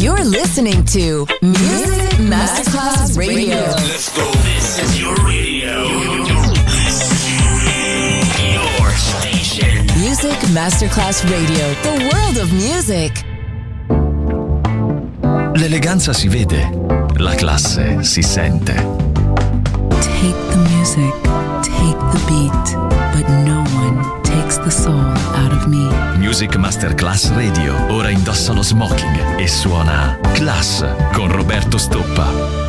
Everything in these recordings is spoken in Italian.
You're listening to Music Masterclass Radio. Let's go. This is your radio. Your station. Music Masterclass Radio. The world of music. L'eleganza si vede, la classe si sente. Take the music, take the beat, but no one takes the soul out of me. Music Masterclass Radio ora indossa lo smoking e suona Class con Roberto Stoppa.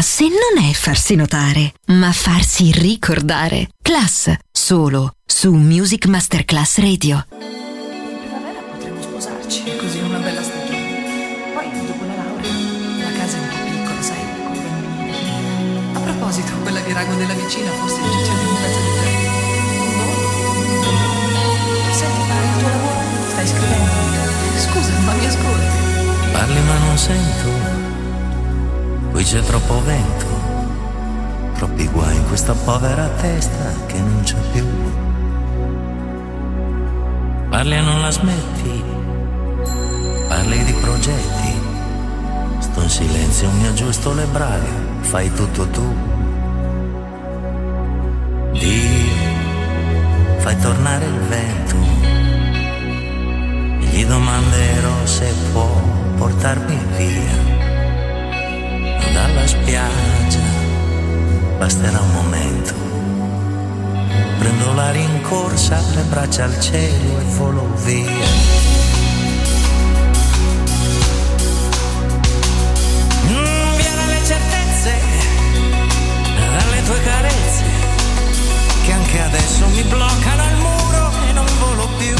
Farsi notare, ma farsi ricordare. Class, solo su Music Masterclass Radio. Primavera potremmo sposarci, così una bella stagione. Poi, dopo la laurea, la casa è un po' piccola, sai, con i bambini. A proposito, quella di Rago della vicina forse ci c'è un pezzo di te. Senti, ma il tuo lavoro stai scrivendo? Scusa, ma mi ascolti? Parli ma non sento, qui c'è troppo vento troppi guai in questa povera testa che non c'è più. Parli e non la smetti, parli di progetti, sto in silenzio, mi aggiusto le braghe, fai tutto tu. Dio, fai tornare il vento, gli domanderò se può portarmi via dalla spiaggia basterà un momento. Prendo la rincorsa, le braccia al cielo e volo via. Mm, tue carezze, che anche adesso mi bloccano al muro e non volo più.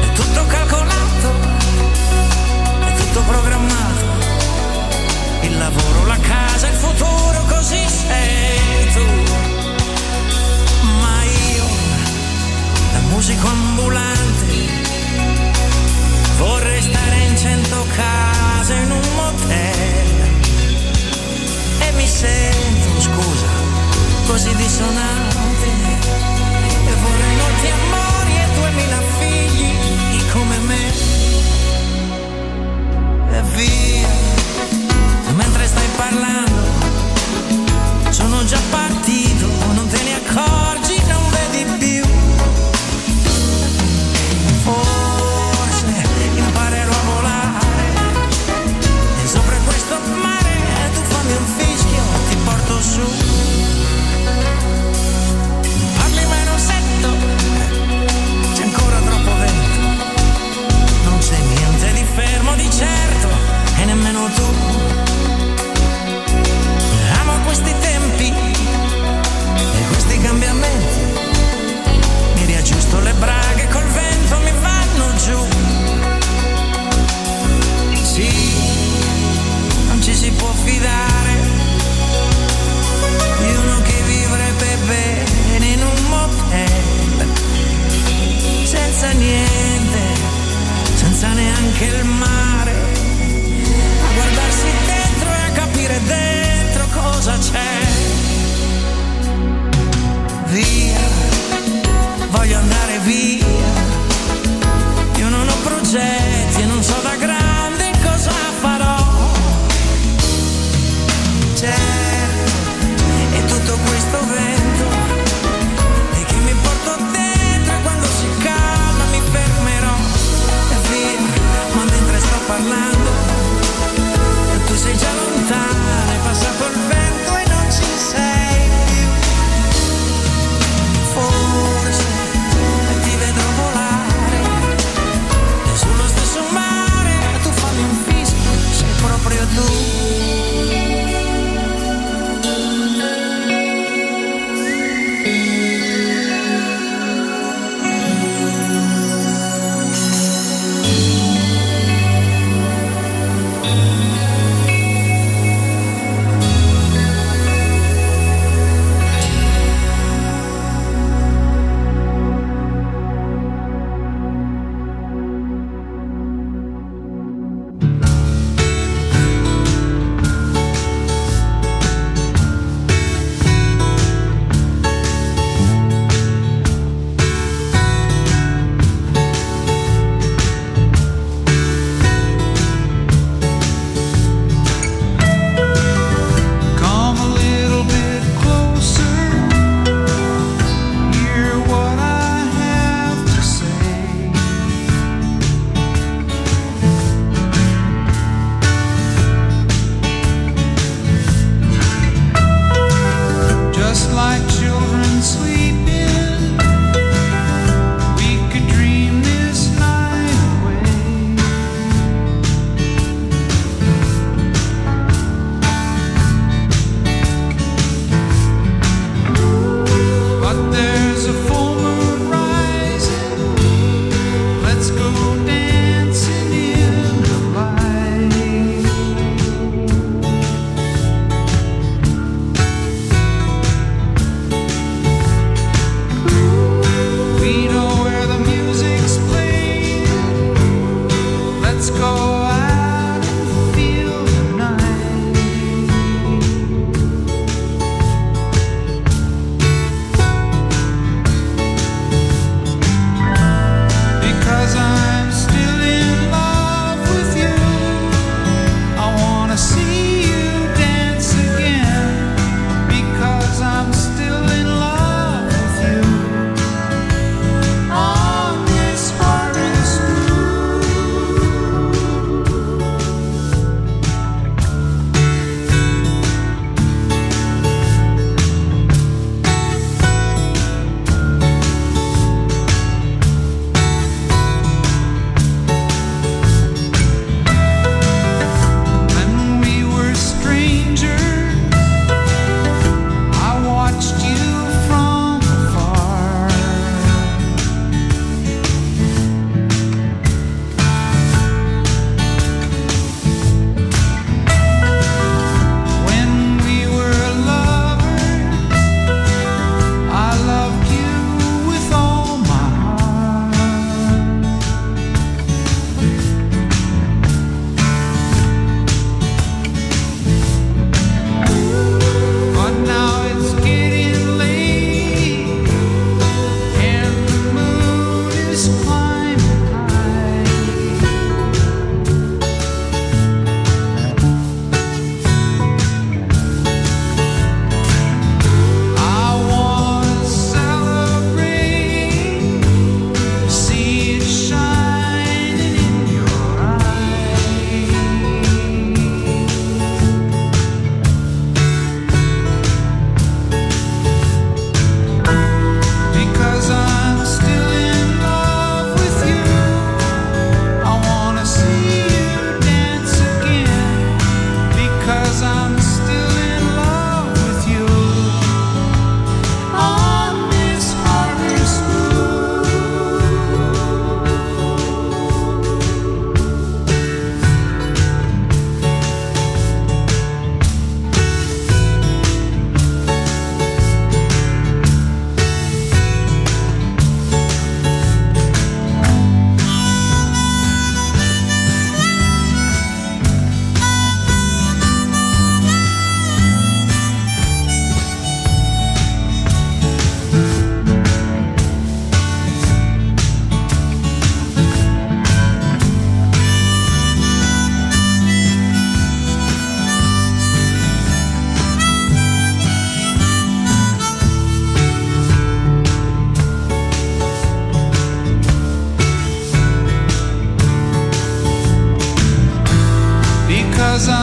È tutto calcolato, è tutto programmato il lavoro, la casa, il futuro, così sei tu. Ma io, da musico ambulante, vorrei stare in cento case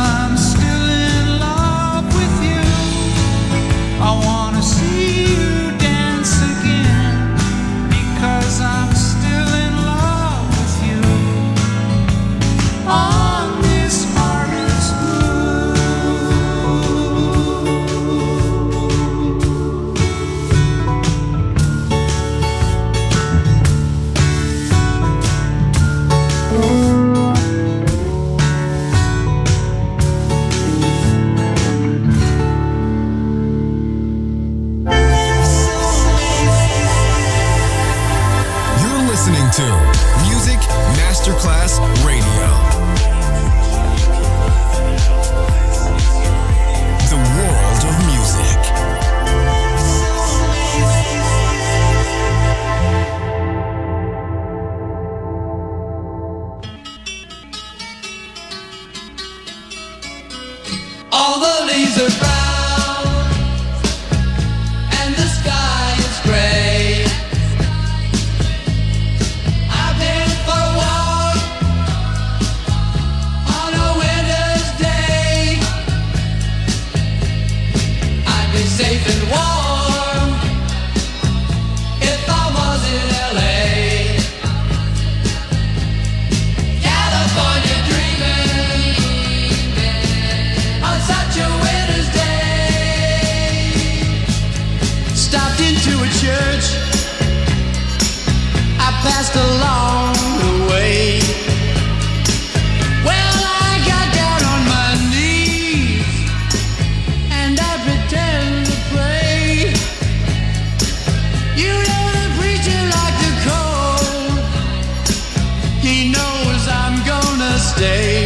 I'm all the leaves are. knows I'm gonna stay.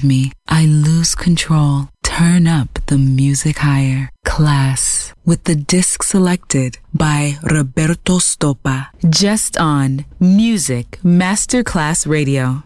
of me, I lose control. Turn up the music higher. Class with the disc selected by Roberto Stoppa. Just on Music Masterclass Radio.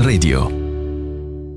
Radio.